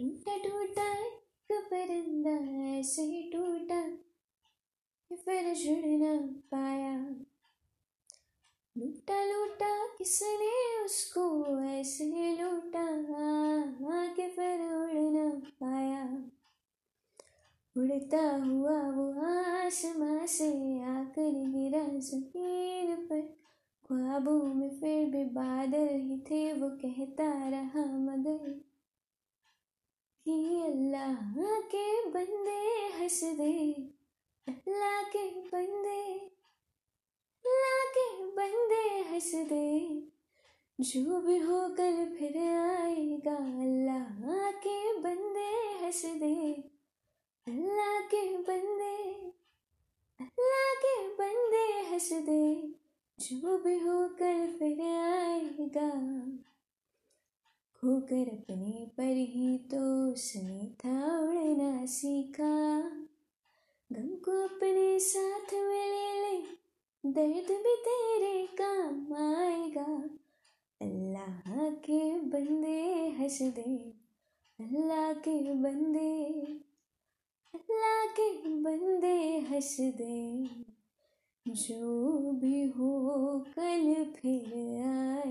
टूटा टूटा एक परिंदा ऐसे ही टूटा, कि फिर जुड़ न पाया। लूटा लूटा, किसने उसको ऐसे लूटा, कि फिर उड़ न पाया। उड़ता हुआ वो आसमां से आकर गिरा ज़मीन पर। ख्वाबों में फिर भी बादल ही थे, वो कहता रहा मगर कि अल्लाह के बंदे हंस दे अल्लाह के बंदे अल्लाह के बंदे हंस दे जो भी हो कल फिर आएगा अल्लाह के बंदे हंस दे अल्लाह के बंदे अल्लाह के बंदे हंस दे जो भी हो कल फिर आएगा खोकर अपने पर ही तो उसने था उड़ना सीखा। गम को अपने साथ में ले ले, दर्द भी तेरे काम आएगा। अल्लाह के बंदे हंस दे, अल्लाह के बंदे अल्लाह के बंदे हंस दे। जो भी हो कल फिर आएगा